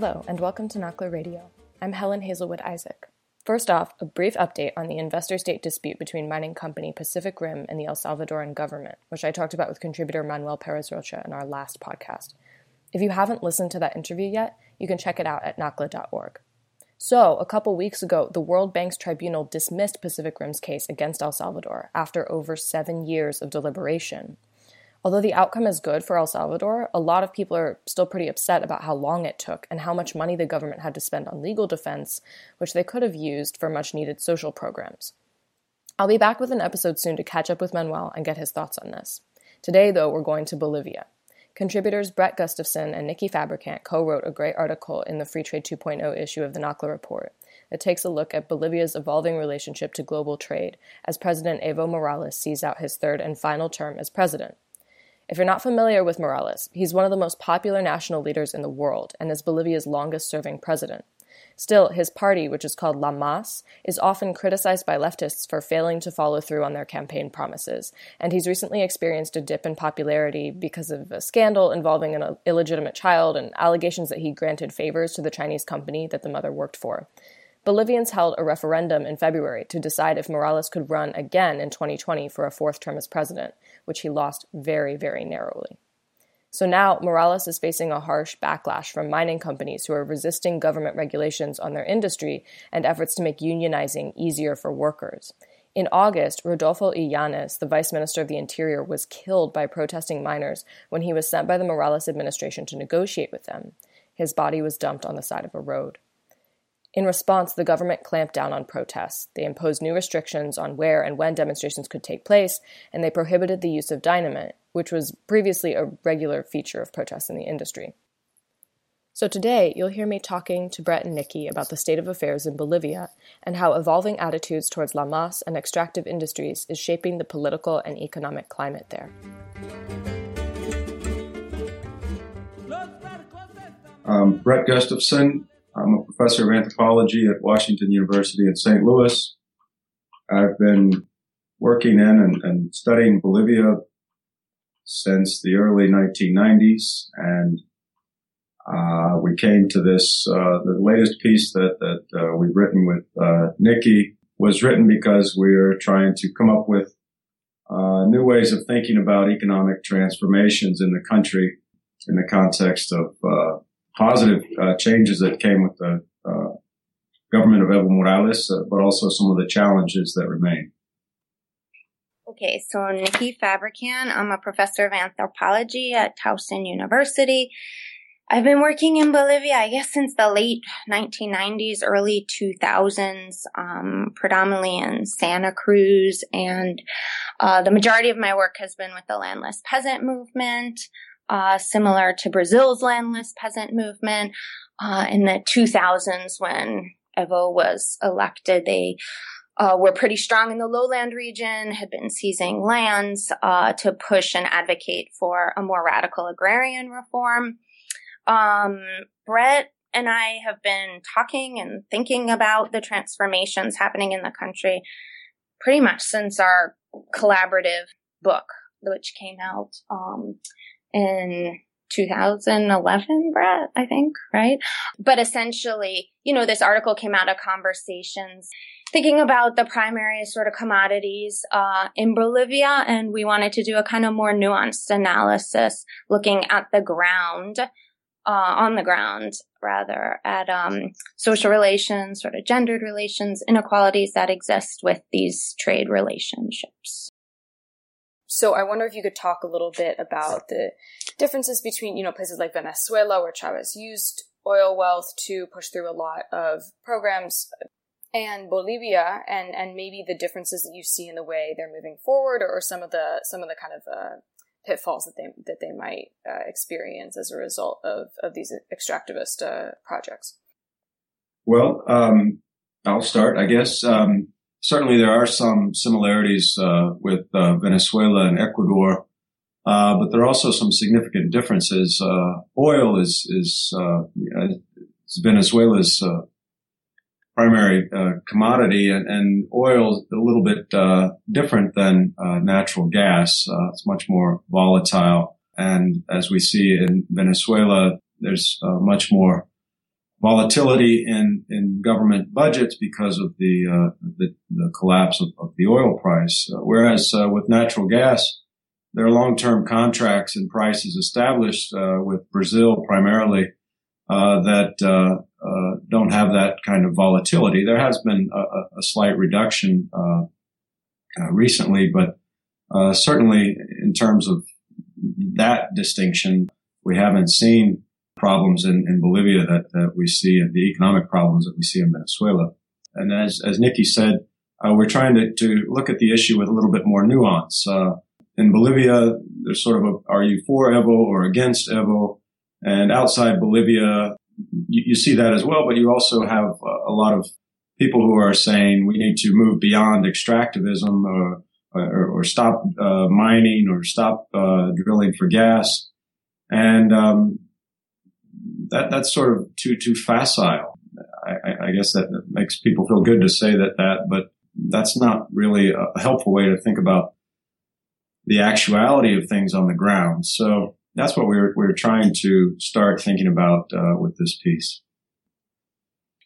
Hello, and welcome to NACLA Radio. I'm Helen Hazelwood Isaac. First off, a brief update on the investor state dispute between mining company Pacific Rim and the El Salvadoran government, which I talked about with contributor Manuel Perez Rocha in our last podcast. If you haven't listened to that interview yet, you can check it out at nacla.org. So, a couple weeks ago, the World Bank's tribunal dismissed Pacific Rim's case against El Salvador after over seven years of deliberation. Although the outcome is good for El Salvador, a lot of people are still pretty upset about how long it took and how much money the government had to spend on legal defense, which they could have used for much needed social programs. I'll be back with an episode soon to catch up with Manuel and get his thoughts on this. Today, though, we're going to Bolivia. Contributors Bret Gustafson and Nikki Fabricant co wrote a great article in the Free Trade 2.0 issue of the NACLA report that takes a look at Bolivia's evolving relationship to global trade as President Evo Morales sees out his third and final term as president. If you're not familiar with Morales, he's one of the most popular national leaders in the world and is Bolivia's longest serving president. Still, his party, which is called La Mas, is often criticized by leftists for failing to follow through on their campaign promises, and he's recently experienced a dip in popularity because of a scandal involving an illegitimate child and allegations that he granted favors to the Chinese company that the mother worked for. Bolivians held a referendum in February to decide if Morales could run again in 2020 for a fourth term as president, which he lost very, very narrowly. So now Morales is facing a harsh backlash from mining companies who are resisting government regulations on their industry and efforts to make unionizing easier for workers. In August, Rodolfo Illanes, the vice minister of the Interior, was killed by protesting miners when he was sent by the Morales administration to negotiate with them. His body was dumped on the side of a road. In response, the government clamped down on protests. They imposed new restrictions on where and when demonstrations could take place, and they prohibited the use of dynamite, which was previously a regular feature of protests in the industry. So today, you'll hear me talking to Bret and Nikki about the state of affairs in Bolivia and how evolving attitudes towards La Mas and extractive industries is shaping the political and economic climate there. Um, Bret Gustafson I'm a professor of anthropology at Washington University in St. Louis. I've been working in and, and studying Bolivia since the early 1990s, and uh, we came to this. Uh, the latest piece that that uh, we've written with uh, Nikki was written because we're trying to come up with uh, new ways of thinking about economic transformations in the country in the context of uh, positive uh, changes that came with the uh, government of Evo Morales, uh, but also some of the challenges that remain. Okay, so Nikki Fabricant, I'm a professor of anthropology at Towson University. I've been working in Bolivia, I guess, since the late 1990s, early 2000s, um, predominantly in Santa Cruz, and uh, the majority of my work has been with the landless peasant movement uh, similar to Brazil's landless peasant movement. Uh, in the 2000s, when Evo was elected, they uh, were pretty strong in the lowland region, had been seizing lands uh, to push and advocate for a more radical agrarian reform. Um, Bret and I have been talking and thinking about the transformations happening in the country pretty much since our collaborative book, which came out um, in 2011, Bret, I think, right? But essentially, you know, this article came out of conversations thinking about the primary sort of commodities uh, in Bolivia, and we wanted to do a kind of more nuanced analysis, looking at the ground, uh, on the ground, rather, at um, social relations, sort of gendered relations, inequalities that exist with these trade relationships. So I wonder if you could talk a little bit about the differences between, you know, places like Venezuela where Chavez used oil wealth to push through a lot of programs and Bolivia and and maybe the differences that you see in the way they're moving forward or, some of the some of the kind of uh, pitfalls that they that they might uh, experience as a result of of these extractivist uh, projects. Well, um, I'll start, I guess. Um, certainly there are some similarities uh, with uh, Venezuela and Ecuador, uh, but there are also some significant differences. Uh, oil is is uh, Venezuela's uh, primary commodity, and, and, oil is a little bit different than natural gas. it's much more volatile, and as we see in Venezuela, there's much more volatility in, in government budgets because of the, uh, the, the, collapse of, of, the oil price. Uh, whereas uh, with natural gas, there are long-term contracts and prices established uh, with Brazil primarily uh, that uh, don't have that kind of volatility. There has been a, a slight reduction recently, but certainly in terms of that distinction, we haven't seen problems in, in Bolivia that, that we see and the economic problems that we see in Venezuela. And as, as Nikki said, uh, we're trying to, to look at the issue with a little bit more nuance. Uh, in Bolivia, there's sort of a, are you for Evo or against Evo? And outside Bolivia, you, you see that as well, but you also have a, a, lot of people who are saying we need to move beyond extractivism or, or, or stop uh, mining or stop uh, drilling for gas. And um, that that's sort of too too facile. I, I, guess that makes people feel good to say that that, but that's not really a helpful way to think about the actuality of things on the ground. So that's what we're we're trying to start thinking about uh, with this piece.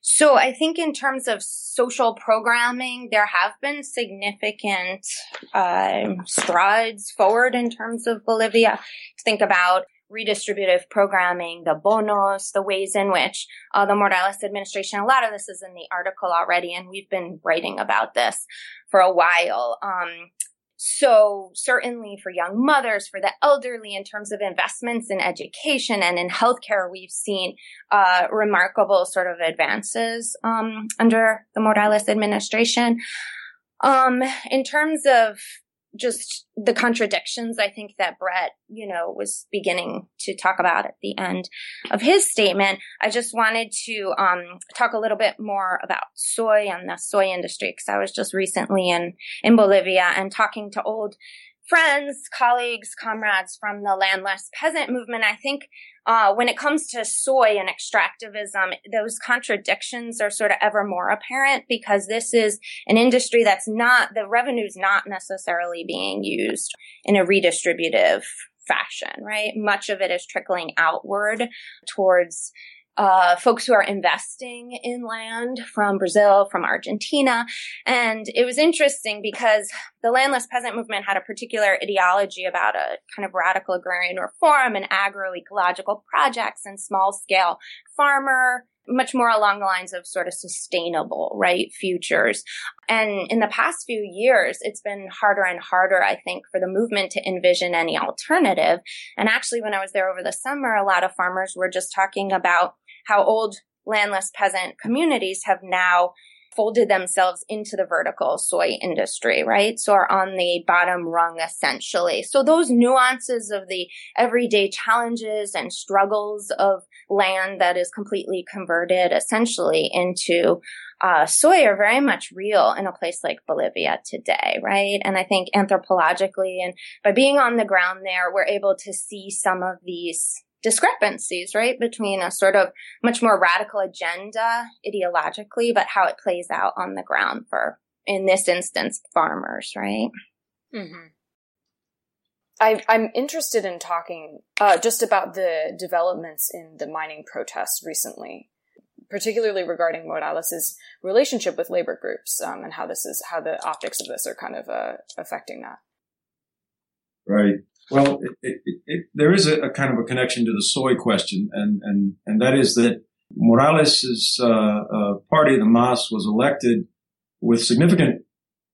So I think in terms of social programming, there have been significant uh, strides forward in terms of Bolivia. Think about redistributive programming, the bonos, the ways in which uh, the Morales administration, a lot of this is in the article already, and we've been writing about this for a while. Um, so certainly for young mothers, for the elderly, in terms of investments in education and in healthcare, we've seen uh, remarkable sort of advances um, under the Morales administration. Um, in terms of just the contradictions I think that Bret, you know, was beginning to talk about at the end of his statement. I just wanted to um, talk a little bit more about soy and the soy industry because I was just recently in in Bolivia and talking to old friends, colleagues, comrades from the landless peasant movement. I think uh, when it comes to soy and extractivism, those contradictions are sort of ever more apparent because this is an industry that's not, the revenue is not necessarily being used in a redistributive fashion, right? Much of it is trickling outward towards uh, folks who are investing in land from Brazil, from Argentina. And it was interesting because the landless peasant movement had a particular ideology about a kind of radical agrarian reform and agroecological projects and small scale farmer much more along the lines of sort of sustainable, right, futures. And in the past few years, it's been harder and harder, I think, for the movement to envision any alternative. And actually, when I was there over the summer, a lot of farmers were just talking about how old landless peasant communities have now folded themselves into the vertical soy industry, right? So are on the bottom rung essentially. So those nuances of the everyday challenges and struggles of land that is completely converted essentially into uh, soy are very much real in a place like Bolivia today, right? And I think anthropologically and by being on the ground there, we're able to see some of these discrepancies, right, between a sort of much more radical agenda ideologically, but how it plays out on the ground for, in this instance, farmers, right? Mm-hmm. I, am interested in talking uh, just about the developments in the mining protests recently, particularly regarding Morales' relationship with labor groups um, and how this is how the optics of this are kind of uh, affecting that. Right. Well, it, it, it, there is a, a, kind of a connection to the soy question, and and and that is that Morales' uh, uh, party, the MAS, was elected with significant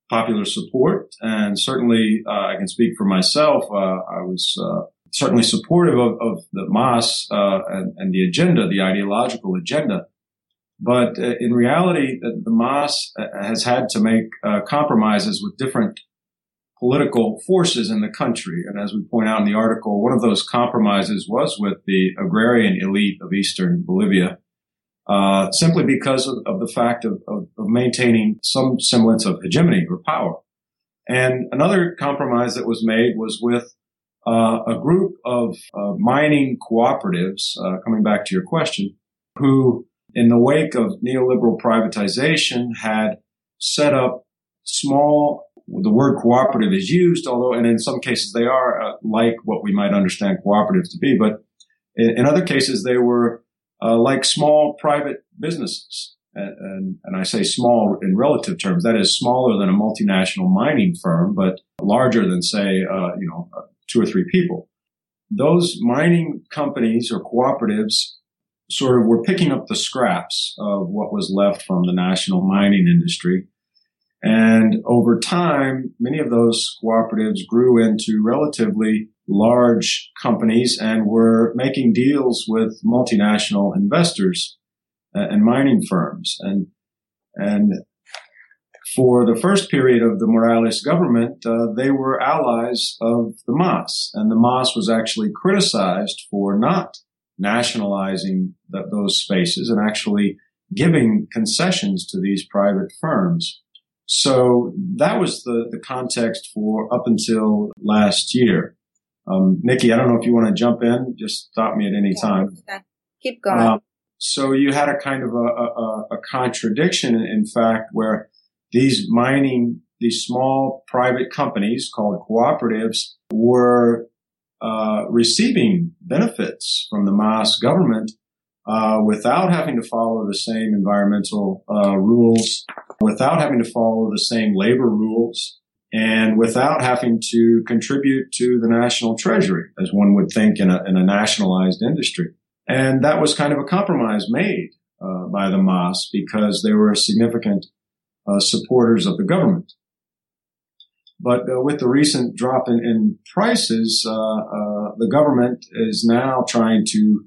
popular support, and certainly uh, I can speak for myself. Uh, I was uh, certainly supportive of, of the MAS uh, and, and, the agenda, the ideological agenda. But in reality, the, the MAS has had to make compromises with different political forces in the country. And as we point out in the article, one of those compromises was with the agrarian elite of eastern Bolivia, uh, simply because of, of the fact of, of, of, maintaining some semblance of hegemony or power. And another compromise that was made was with uh, a group of uh, mining cooperatives, uh, coming back to your question, who, in the wake of neoliberal privatization, had set up small the word cooperative is used, although, and in some cases they are uh, like what we might understand cooperatives to be, but in, in other cases they were uh, like small private businesses. And, and, and, I say small in relative terms. That is smaller than a multinational mining firm, but larger than, say, uh, you know, uh, two or three people. Those mining companies or cooperatives sort of were picking up the scraps of what was left from the national mining industry. And over time, many of those cooperatives grew into relatively large companies and were making deals with multinational investors uh, and mining firms. And, and for the first period of the Morales government, uh, they were allies of the MAS. And the MAS was actually criticized for not nationalizing the, those spaces and actually giving concessions to these private firms. So that was the, the context for up until last year. Um, Nikki, I don't know if you want to jump in. Just stop me at any yeah, time. Keep going. Uh, so you had a kind of a, a, a, contradiction, in fact, where these mining, these small private companies called cooperatives were uh, receiving benefits from the MAS government uh, without having to follow the same environmental uh, rules, without having to follow the same labor rules, and without having to contribute to the national treasury, as one would think in a, in a nationalized industry. And that was kind of a compromise made uh, by the MAS because they were significant uh, supporters of the government. But uh, with the recent drop in, in prices, uh, uh, the government is now trying to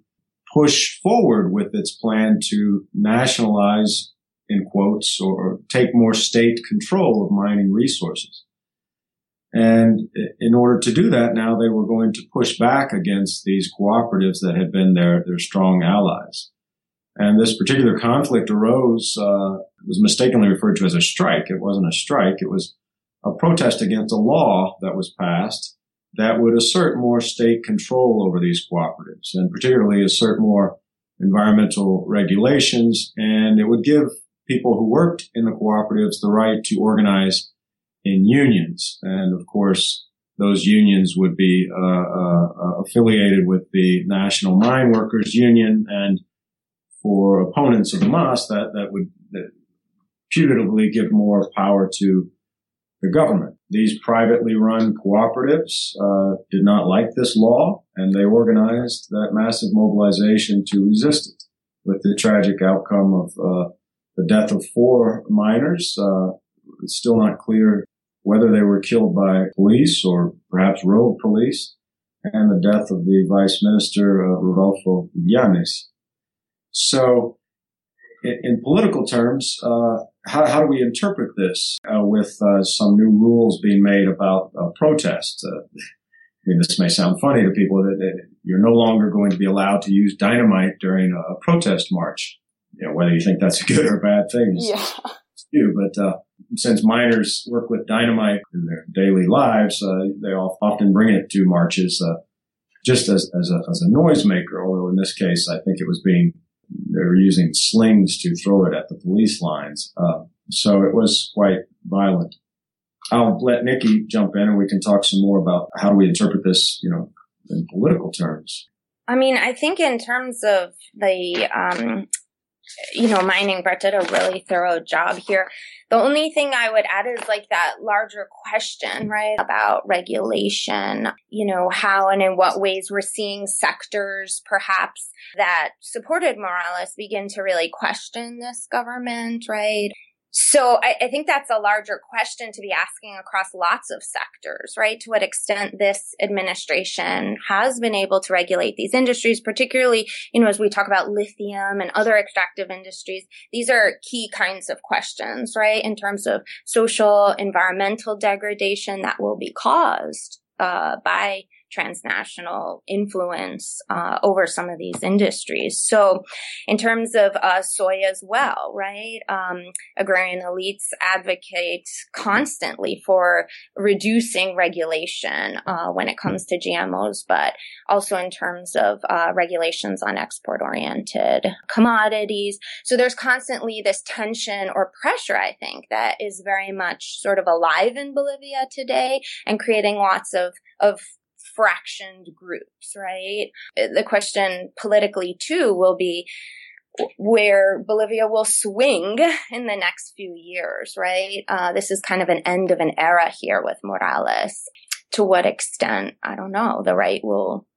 push forward with its plan to nationalize, in quotes, or take more state control of mining resources. And in order to do that, now they were going to push back against these cooperatives that had been their, their strong allies. And this particular conflict arose, uh, was mistakenly referred to as a strike. It wasn't a strike. It was a protest against a law that was passed that would assert more state control over these cooperatives and particularly assert more environmental regulations. And it would give people who worked in the cooperatives the right to organize in unions. And of course, those unions would be uh, uh, uh, affiliated with the National Mine Workers Union, and for opponents of the MAS, that that would that putatively give more power to the government. These privately run cooperatives uh, did not like this law, and they organized that massive mobilization to resist it, with the tragic outcome of uh, the death of four miners. Uh, it's still not clear whether they were killed by police or perhaps rogue police, and the death of the vice minister, uh, Rodolfo Illanes. So, in, in political terms, uh, how, how, do we interpret this uh, with uh, some new rules being made about uh, protests? I mean, this may sound funny to people that, that, you're no longer going to be allowed to use dynamite during a protest march. You know, whether you think that's a good or bad thing. Yeah. You, but uh, since miners work with dynamite in their daily lives, uh, they often bring it to marches uh, just as, as, a, as a noisemaker. Although in this case, I think it was being they were using slings to throw it at the police lines. Uh, so it was quite violent. I'll let Nikki jump in and we can talk some more about how do we interpret this, you know, in political terms. I mean, I think in terms of the um, you know, mining Bret did a really thorough job here. The only thing I would add is like that larger question, right? About regulation, you know, how and in what ways we're seeing sectors perhaps that supported Morales begin to really question this government, right? So I, I, think that's a larger question to be asking across lots of sectors, right? To what extent this administration has been able to regulate these industries, particularly, you know, as we talk about lithium and other extractive industries, these are key kinds of questions, right? In terms of social, environmental degradation that will be caused uh, by transnational influence uh, over some of these industries. So, in terms of uh, soy as well, right? Um, agrarian elites advocate constantly for reducing regulation uh, when it comes to GMOs, but also in terms of uh, regulations on export-oriented commodities. So, there's constantly this tension or pressure, I think, that is very much sort of alive in Bolivia today and creating lots of of fractioned groups, right? The question politically too will be where Bolivia will swing in the next few years, right? Uh, this is kind of an end of an era here with Morales. To what extent, I don't know, the right will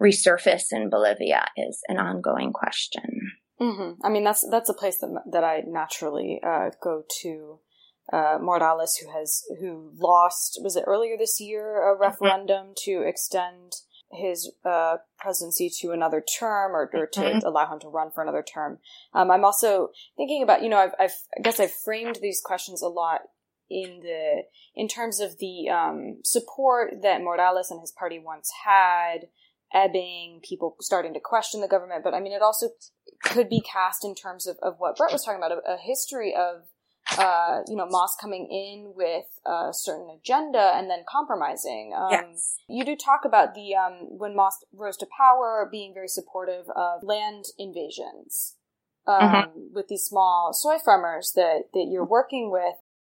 resurface in Bolivia is an ongoing question. Mm-hmm. I mean, that's that's a place that that I naturally uh, go to. Uh, Morales, who has who lost, was it earlier this year, a mm-hmm. referendum mm-hmm. to extend his uh, presidency to another term or, or to mm-hmm. allow him to run for another term. Um, I'm also thinking about, you know, I've, I've, i guess I've framed these questions a lot in the in terms of the um, support that Morales and his party once had, ebbing, people starting to question the government. But I mean, it also could be cast in terms of, of what Bret was talking about, a, a history of uh, you know, MAS coming in with a certain agenda and then compromising. Um, yes. You do talk about the um, when MAS rose to power, being very supportive of land invasions um, mm-hmm. with these small soy farmers that that you're working with.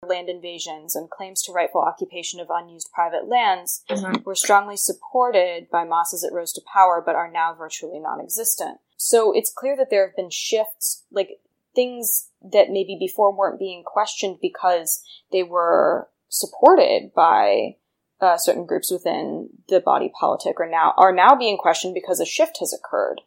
Land invasions and claims to rightful occupation of unused private lands mm-hmm. were strongly supported by MAS as it rose to power, but are now virtually non-existent. So it's clear that there have been shifts, like things that maybe before weren't being questioned because they were supported by uh, certain groups within the body politic are now are now being questioned because a shift has occurred.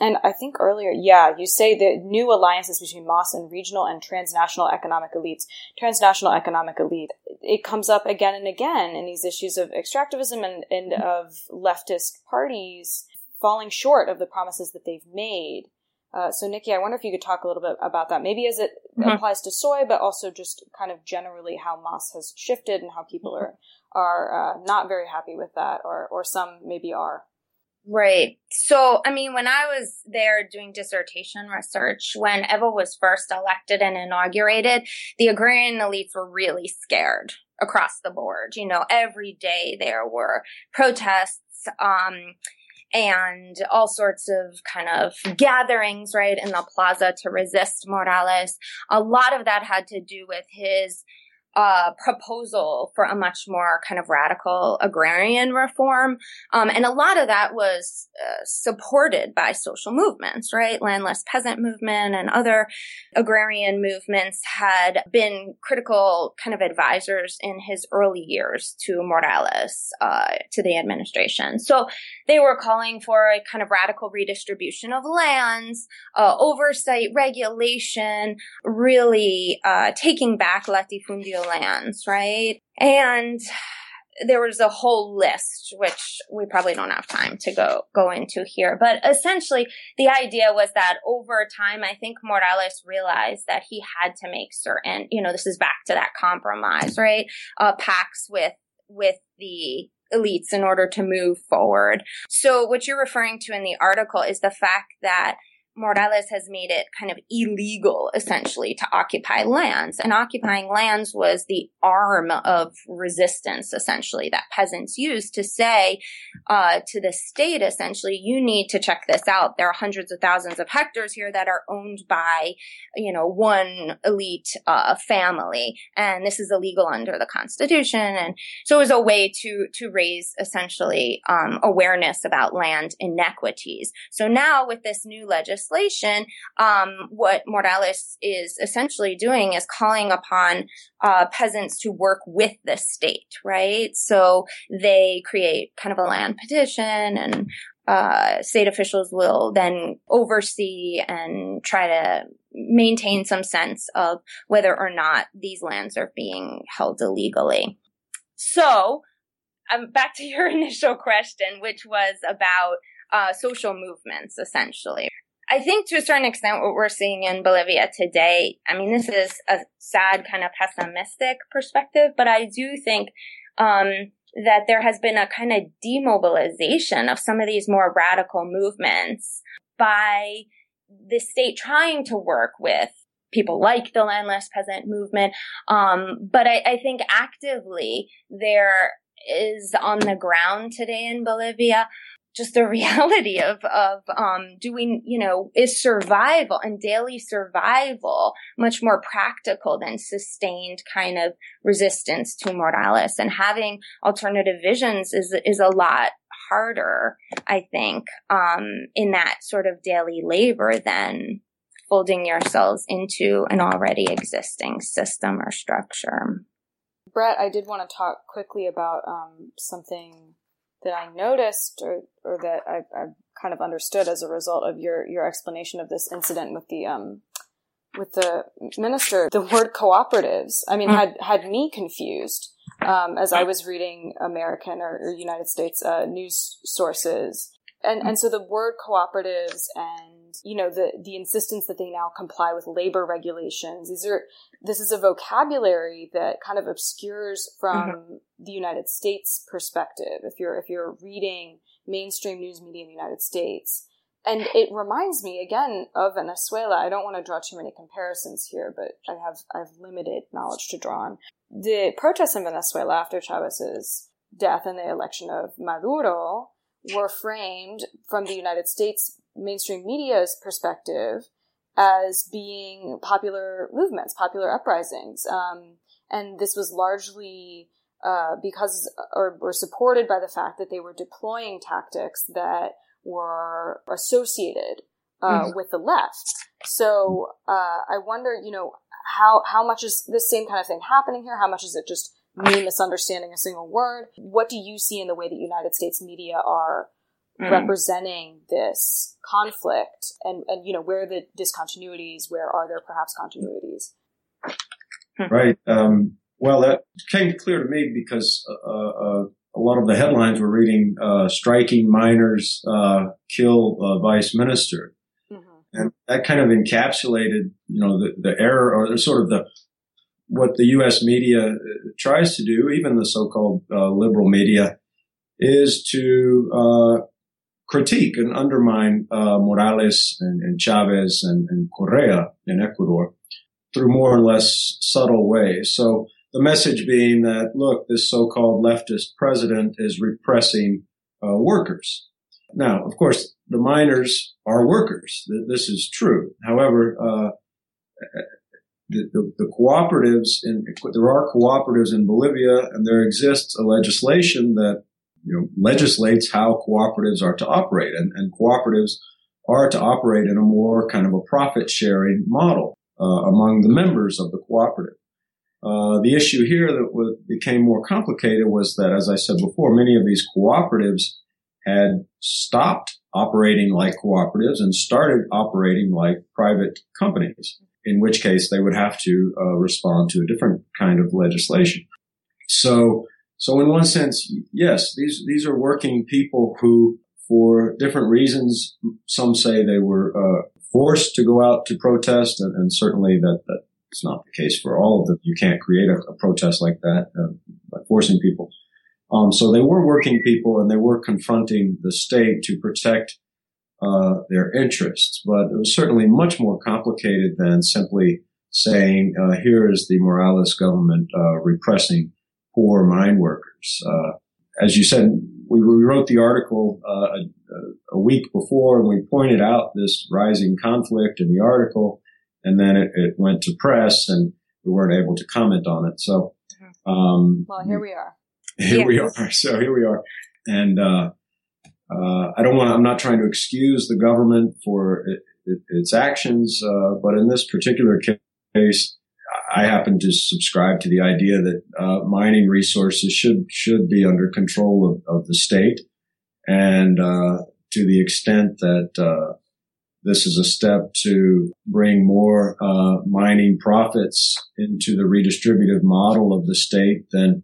And I think earlier, yeah, you say that new alliances between MAS and regional and transnational economic elites. Transnational economic elite, it comes up again and again in these issues of extractivism and, and of leftist parties falling short of the promises that they've made. Uh, so, Nikki, I wonder if you could talk a little bit about that, maybe as it mm-hmm. applies to soy, but also just kind of generally how Mas has shifted and how people mm-hmm. are are uh, not very happy with that, or or some maybe are. Right. So, I mean, when I was there doing dissertation research, when Evo was first elected and inaugurated, the agrarian elites were really scared across the board. You know, every day there were protests. Um, and all sorts of kind of gatherings, right, in the plaza to resist Morales. A lot of that had to do with his uh, proposal for a much more kind of radical agrarian reform. Um, and a lot of that was uh, supported by social movements, right? Landless peasant movement and other agrarian movements had been critical kind of advisors in his early years to Morales, uh, to the administration. So they were calling for a kind of radical redistribution of lands, uh, oversight, regulation, really uh, taking back latifundio lands, right? And there was a whole list, which we probably don't have time to go, go into here. But essentially, the idea was that over time, I think Morales realized that he had to make certain, you know, this is back to that compromise, right? Uh, pacts with, with the elites in order to move forward. So what you're referring to in the article is the fact that Morales has made it kind of illegal, essentially, to occupy lands. And occupying lands was the arm of resistance, essentially, that peasants used to say uh, to the state, essentially, you need to check this out. There are hundreds of thousands of hectares here that are owned by, you know, one elite uh, family, and this is illegal under the Constitution. And so it was a way to to raise essentially um, awareness about land inequities. So now with this new legislation legislation, um, what Morales is essentially doing is calling upon uh, peasants to work with the state, right? So they create kind of a land petition and uh, state officials will then oversee and try to maintain some sense of whether or not these lands are being held illegally. So, um, back to your initial question, which was about uh, social movements, essentially. I think to a certain extent, what we're seeing in Bolivia today, I mean, this is a sad kind of pessimistic perspective, but I do think, um, that there has been a kind of demobilization of some of these more radical movements by the state trying to work with people like the landless peasant movement. Um, but I, I think actively there is on the ground today in Bolivia just the reality of of um, doing you know is survival and daily survival much more practical than sustained kind of resistance to Morales and having alternative visions is is a lot harder, I think, um, in that sort of daily labor than folding yourselves into an already existing system or structure. Bret, I did want to talk quickly about um, something that I noticed or, or that I, I kind of understood as a result of your, your explanation of this incident with the um, with the minister, the word cooperatives, I mean, mm. had, had me confused, um, as I was reading American or, or United States, uh, news sources. And, and so the word cooperatives and, you know, the, the insistence that they now comply with labor regulations, these are, this is a vocabulary that kind of obscures from mm-hmm. the United States perspective. If you're, if you're reading mainstream news media in the United States, and it reminds me again of Venezuela. I don't want to draw too many comparisons here, but I have I have limited knowledge to draw on. The protests in Venezuela after Chavez's death and the election of Maduro were framed from the United States mainstream media's perspective as being popular movements, popular uprisings, um, and this was largely uh, because or were supported by the fact that they were deploying tactics that were associated uh, mm-hmm. with the left. So uh, I wonder, you know, how how much is this same kind of thing happening here? How much is it just me misunderstanding a single word? What do you see in the way that United States media are mm. representing this conflict, and and you know, where are the discontinuities? Where are there perhaps continuities? Right. Um, well, that came clear to me because uh, uh, a lot of the headlines were reading uh, striking miners uh, kill vice minister, mm-hmm. and that kind of encapsulated, you know, the, the error or the sort of the what the U.S. media uh, tries to do, even the so-called uh, liberal media, is to uh, critique and undermine Morales and, and Chavez and, and Correa in Ecuador through more or less subtle ways. So the message being that, look, this so-called leftist president is repressing uh, workers. Now, of course, the miners are workers. This is true. However, uh, the, the, the, cooperatives in there are cooperatives in Bolivia, and there exists a legislation that you know legislates how cooperatives are to operate, and, and cooperatives are to operate in a more kind of a profit sharing model uh, among the members of the cooperative. Uh, the issue here that w- became more complicated was that, as I said before, many of these cooperatives had stopped operating like cooperatives and started operating like private companies, in which case they would have to uh, respond to a different kind of legislation. So, so in one sense, yes, these these are working people who, for different reasons, some say they were uh, forced to go out to protest, and, and certainly that that it's not the case for all of them. You can't create a, a protest like that uh, by forcing people. Um, so they were working people and they were confronting the state to protect uh, their interests, but it was certainly much more complicated than simply saying, uh, "Here is the Morales government uh, repressing poor mine workers." Uh, as you said, we, we wrote the article uh, a, a, week before, and we pointed out this rising conflict in the article and then it, it, went to press and we weren't able to comment on it. So, mm-hmm. um, well, here we are. Here yes. we are. So here we are. And, uh, uh, I don't want. I'm not trying to excuse the government for it, it, its actions, uh, but in this particular case, I happen to subscribe to the idea that uh, mining resources should should be under control of, of the state, and uh, to the extent that uh, this is a step to bring more uh, mining profits into the redistributive model of the state, then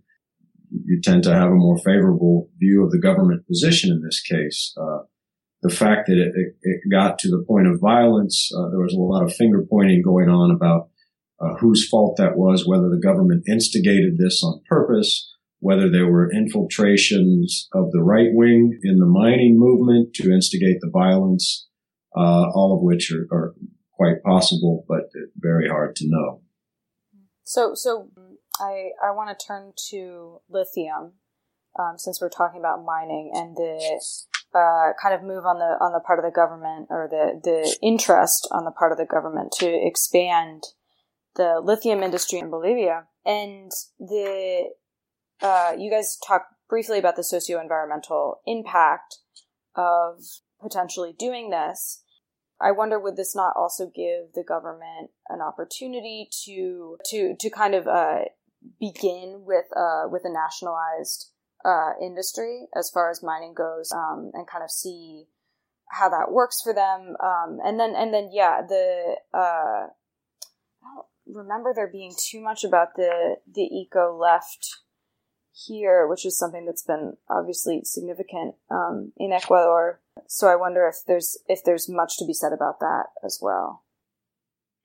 you tend to have a more favorable view of the government position in this case. Uh, the fact that it, it, got to the point of violence, uh, there was a lot of finger pointing going on about uh, whose fault that was, whether the government instigated this on purpose, whether there were infiltrations of the right wing in the mining movement to instigate the violence uh, all of which are, are, quite possible, but very hard to know. So, so I I want to turn to lithium um, since we're talking about mining and the uh, kind of move on the on the part of the government or the the interest on the part of the government to expand the lithium industry in Bolivia and the uh, you guys talk briefly about the socio-environmental impact of potentially doing this. I wonder would this not also give the government an opportunity to to to kind of uh, begin with uh, with a nationalized uh, industry as far as mining goes, um, and kind of see how that works for them, um, and then and then yeah, the uh, remember there being too much about the the eco left here, which is something that's been obviously significant um, in Ecuador. So I wonder if there's if there's much to be said about that as well.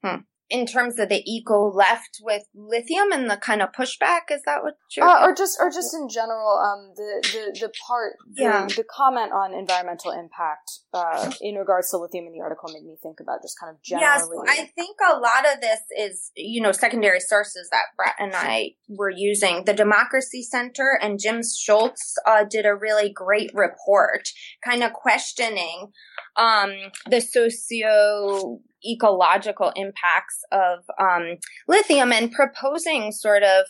Hmm in terms of the eco left with lithium and the kind of pushback? Is that what you're uh, or just or just in general um the the, the part the, yeah. the comment on environmental impact uh, in regards to lithium in the article made me think about just kind of generally yes i think a lot of this is you know secondary sources that bret and i were using. The democracy center and jim shultz uh, did a really great report kind of questioning um, the socio ecological impacts of um, lithium and proposing sort of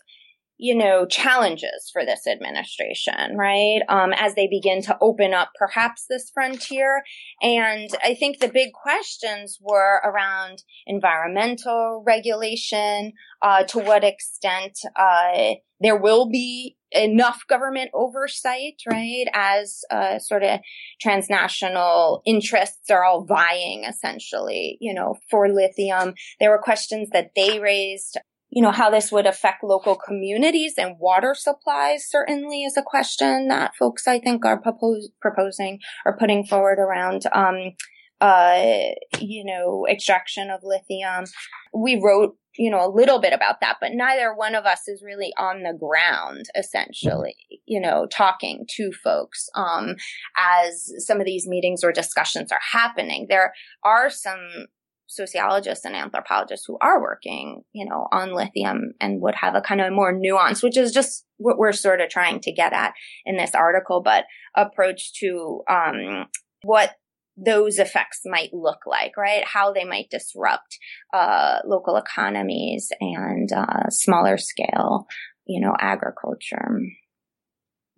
you know challenges for this administration right um, as they begin to open up perhaps this frontier and i think the big questions were around environmental regulation uh, to what extent uh, there will be enough government oversight, right? As uh, sort of transnational interests are all vying essentially, you know, for lithium. There were questions that they raised. You know, how this would affect local communities and water supplies certainly is a question that folks I think are propose, proposing or putting forward around, um, uh, you know, extraction of lithium. We wrote you know, a little bit about that, but neither one of us is really on the ground, essentially, you know, talking to folks, um, as some of these meetings or discussions are happening. There are some sociologists and anthropologists who are working, you know, on lithium and would have a kind of more nuance, which is just what we're sort of trying to get at in this article, but approach to, um, what those effects might look like, right? How they might disrupt uh, local economies and uh, smaller scale, you know, agriculture.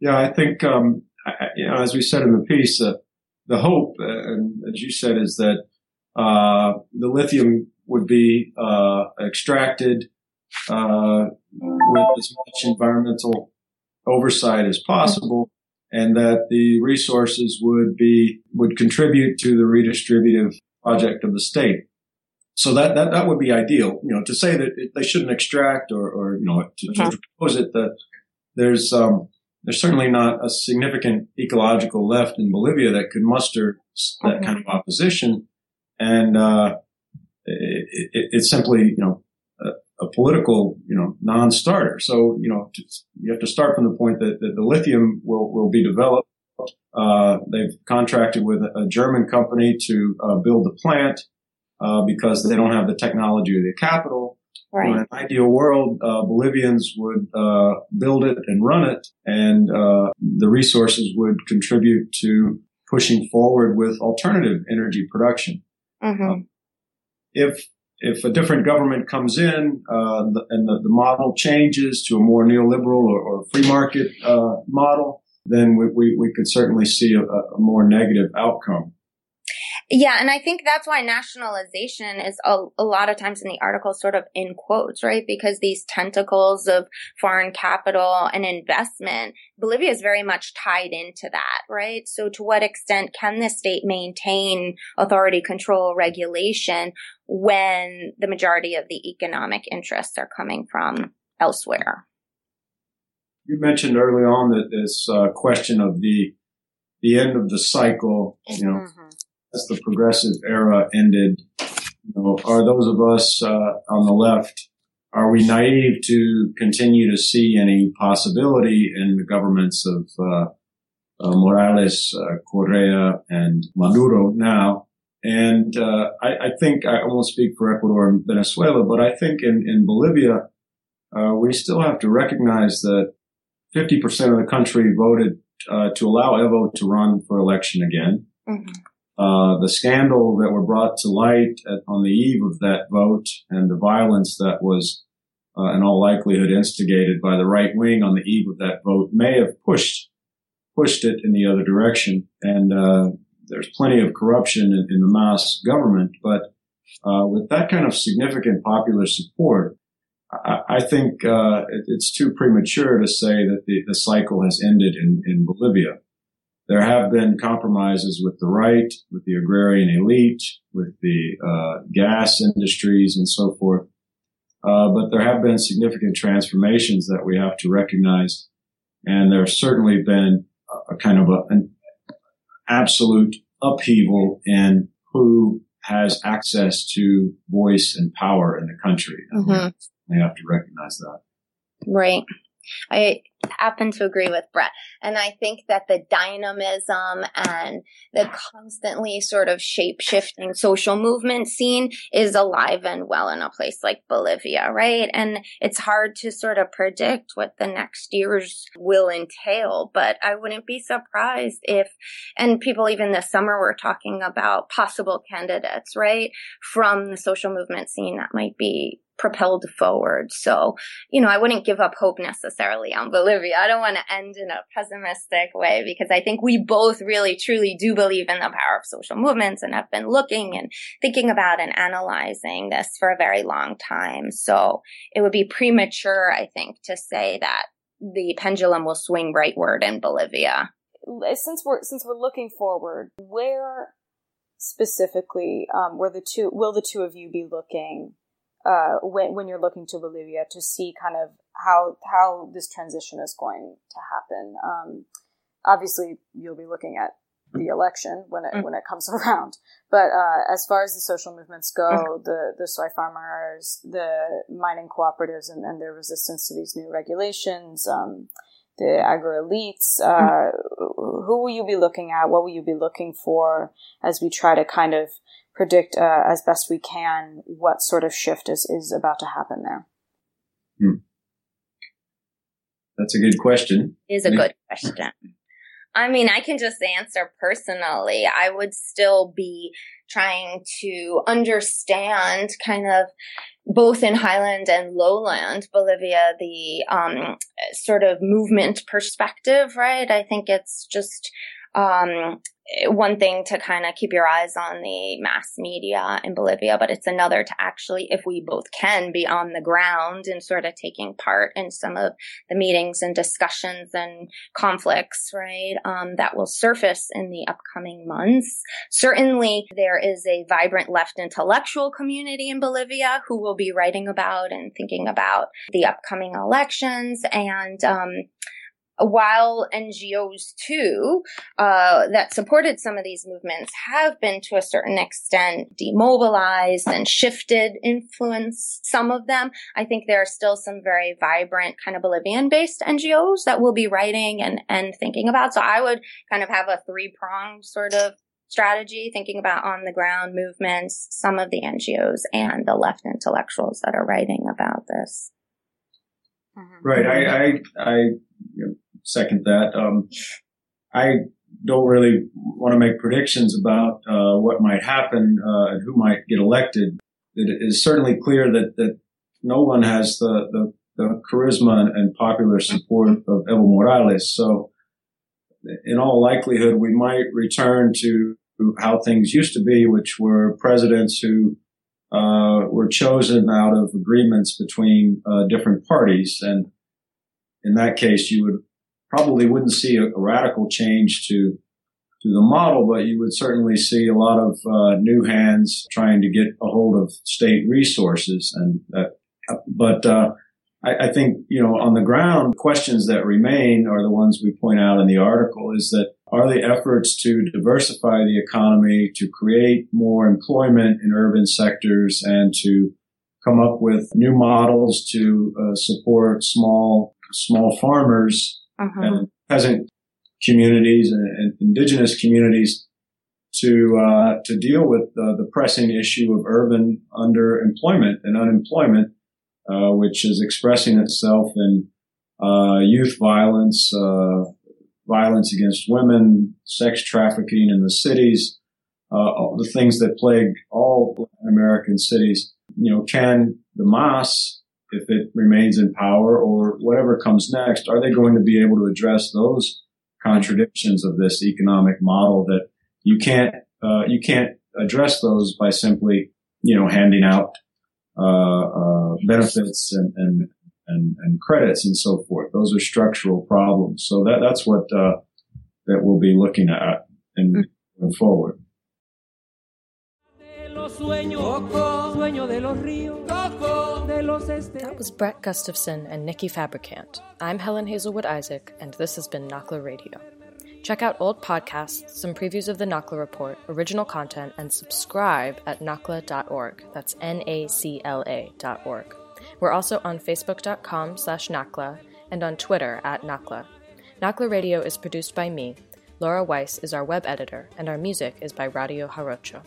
Yeah, I think, um, I, you know, as we said in the piece, uh, the hope, uh, and as you said, is that uh, the lithium would be uh, extracted with as much environmental oversight as possible and that the resources would be, would contribute to the redistributive project of the state. So that, that, that would be ideal, you know, to say that they shouldn't extract or, or, you know, to, to propose it that there's, um, there's certainly not a significant ecological left in Bolivia that could muster that kind of opposition. And, uh, it, it, it's simply, you know, a political, you know, non-starter. So, you know, you have to start from the point that, that the lithium will, will be developed. Uh, they've contracted with a German company to uh, build the plant uh, because they don't have the technology or the capital. Right. In an ideal world, uh, Bolivians would uh, build it and run it, and uh, the resources would contribute to pushing forward with alternative energy production. Mm-hmm. Um, if if a different government comes in uh, and the, the, model changes to a more neoliberal or, or free market uh, model, then we, we, we, could certainly see a, a more negative outcome. Yeah, and I think that's why nationalization is a, a, lot of times in the article sort of in quotes, right? Because these tentacles of foreign capital and investment, Bolivia is very much tied into that, right? So to what extent can the state maintain authority, control, regulation when the majority of the economic interests are coming from elsewhere? You mentioned early on that this uh, question of the the end of the cycle, you know, mm-hmm as the progressive era ended, you know, are those of us uh, on the left are we naive to continue to see any possibility in the governments of uh, uh, Morales, uh, Correa, and Maduro now? And uh, I, I, think I won't speak for Ecuador and Venezuela, but I think in, in Bolivia, uh, we still have to recognize that 50% of the country voted to allow Evo to run for election again. Mm-hmm. Uh, the scandal that were brought to light at, on the eve of that vote and the violence that was uh, in all likelihood instigated by the right wing on the eve of that vote, may have pushed pushed it in the other direction. And uh, there's plenty of corruption in, in the MAS government, but uh, with that kind of significant popular support, I, think uh, it, it's too premature to say that the, the cycle has ended in, in Bolivia. There have been compromises with the right, with the agrarian elite, with the uh, gas industries, and so forth. Uh, but there have been significant transformations that we have to recognize, and there's certainly been a, a kind of a, an absolute upheaval in who has access to voice and power in the country. Mm-hmm. We have to recognize that. Right. I happen to agree with Bret. And I think that the dynamism and the constantly sort of shape shifting social movement scene is alive and well in a place like Bolivia, right? And it's hard to sort of predict what the next years will entail, but I wouldn't be surprised if, and people even this summer were talking about possible candidates, right? From the social movement scene that might be propelled forward. So, you know, I wouldn't give up hope necessarily on Bolivia. I don't want to end in a pessimistic way because I think we both really truly do believe in the power of social movements and have been looking and thinking about and analyzing this for a very long time. So it would be premature, I think, to say that the pendulum will swing rightward in Bolivia. Since we're since we're looking forward, where specifically um, were the two will the two of you be looking uh, when when you're looking to Bolivia to see kind of how how this transition is going to happen. Um, obviously, you'll be looking at the election when it mm. when it comes around. But uh, as far as the social movements go, mm. the the soy farmers, the mining cooperatives, and, and their resistance to these new regulations, um, the agro elites, uh, mm. who will you be looking at? What will you be looking for as we try to kind of predict uh, as best we can what sort of shift is, is about to happen there? Hmm. That's a good question. It is a good question. I mean, I can just answer personally. I would still be trying to understand kind of both in highland and lowland Bolivia, the um, sort of movement perspective, right? I think it's just um, one thing to kind of keep your eyes on the mass media in Bolivia, but it's another to actually, if we both can, be on the ground and sort of taking part in some of the meetings and discussions and conflicts, right, um, that will surface in the upcoming months. Certainly, there is a vibrant left intellectual community in Bolivia who will be writing about and thinking about the upcoming elections and, um, while NGOs too uh, that supported some of these movements have been to a certain extent demobilized and shifted influence some of them, I think there are still some very vibrant kind of Bolivian based NGOs that will be writing and, and thinking about. So I would kind of have a three pronged sort of strategy, thinking about on the ground movements, some of the NGOs and the left intellectuals that are writing about this. Mm-hmm. Right. I, I, I you know, second that. Um, I don't really want to make predictions about uh, what might happen uh, and who might get elected. It is certainly clear that that no one has the the, the charisma and popular support of Evo Morales. So, in all likelihood, we might return to how things used to be, which were presidents who uh, were chosen out of agreements between uh, different parties, and in that case, you would probably wouldn't see a, a, radical change to to the model, but you would certainly see a lot of uh, new hands trying to get a hold of state resources. And uh, but uh, I, I, think you know on the ground, questions that remain are the ones we point out in the article. Is that are the efforts to diversify the economy, to create more employment in urban sectors, and to come up with new models to uh, support small small farmers uh-huh. peasant communities and, and indigenous communities to uh, to deal with uh, the pressing issue of urban underemployment and unemployment, uh, which is expressing itself in uh, youth violence, uh, violence against women, sex trafficking in the cities, uh, the things that plague all American cities. You know, can the MAS if it remains in power or whatever comes next, are they going to be able to address those contradictions of this economic model that you can't, uh, you can't address those by simply, you know, handing out, uh, uh, benefits and, and, and, and, credits and so forth. Those are structural problems. So that, that's what, uh, that we'll be looking at and mm. going forward. That was Bret Gustafson and Nikki Fabricant. I'm Helen Hazelwood Isaac, and this has been NACLA Radio. Check out old podcasts, some previews of the NACLA report, original content, and subscribe at nacla.org. That's N-A-C-L-A dot org. We're also on facebook.com slash NACLA and on Twitter at NACLA. NACLA Radio is produced by me. Laura Weiss is our web editor, and our music is by Radio Jarocho.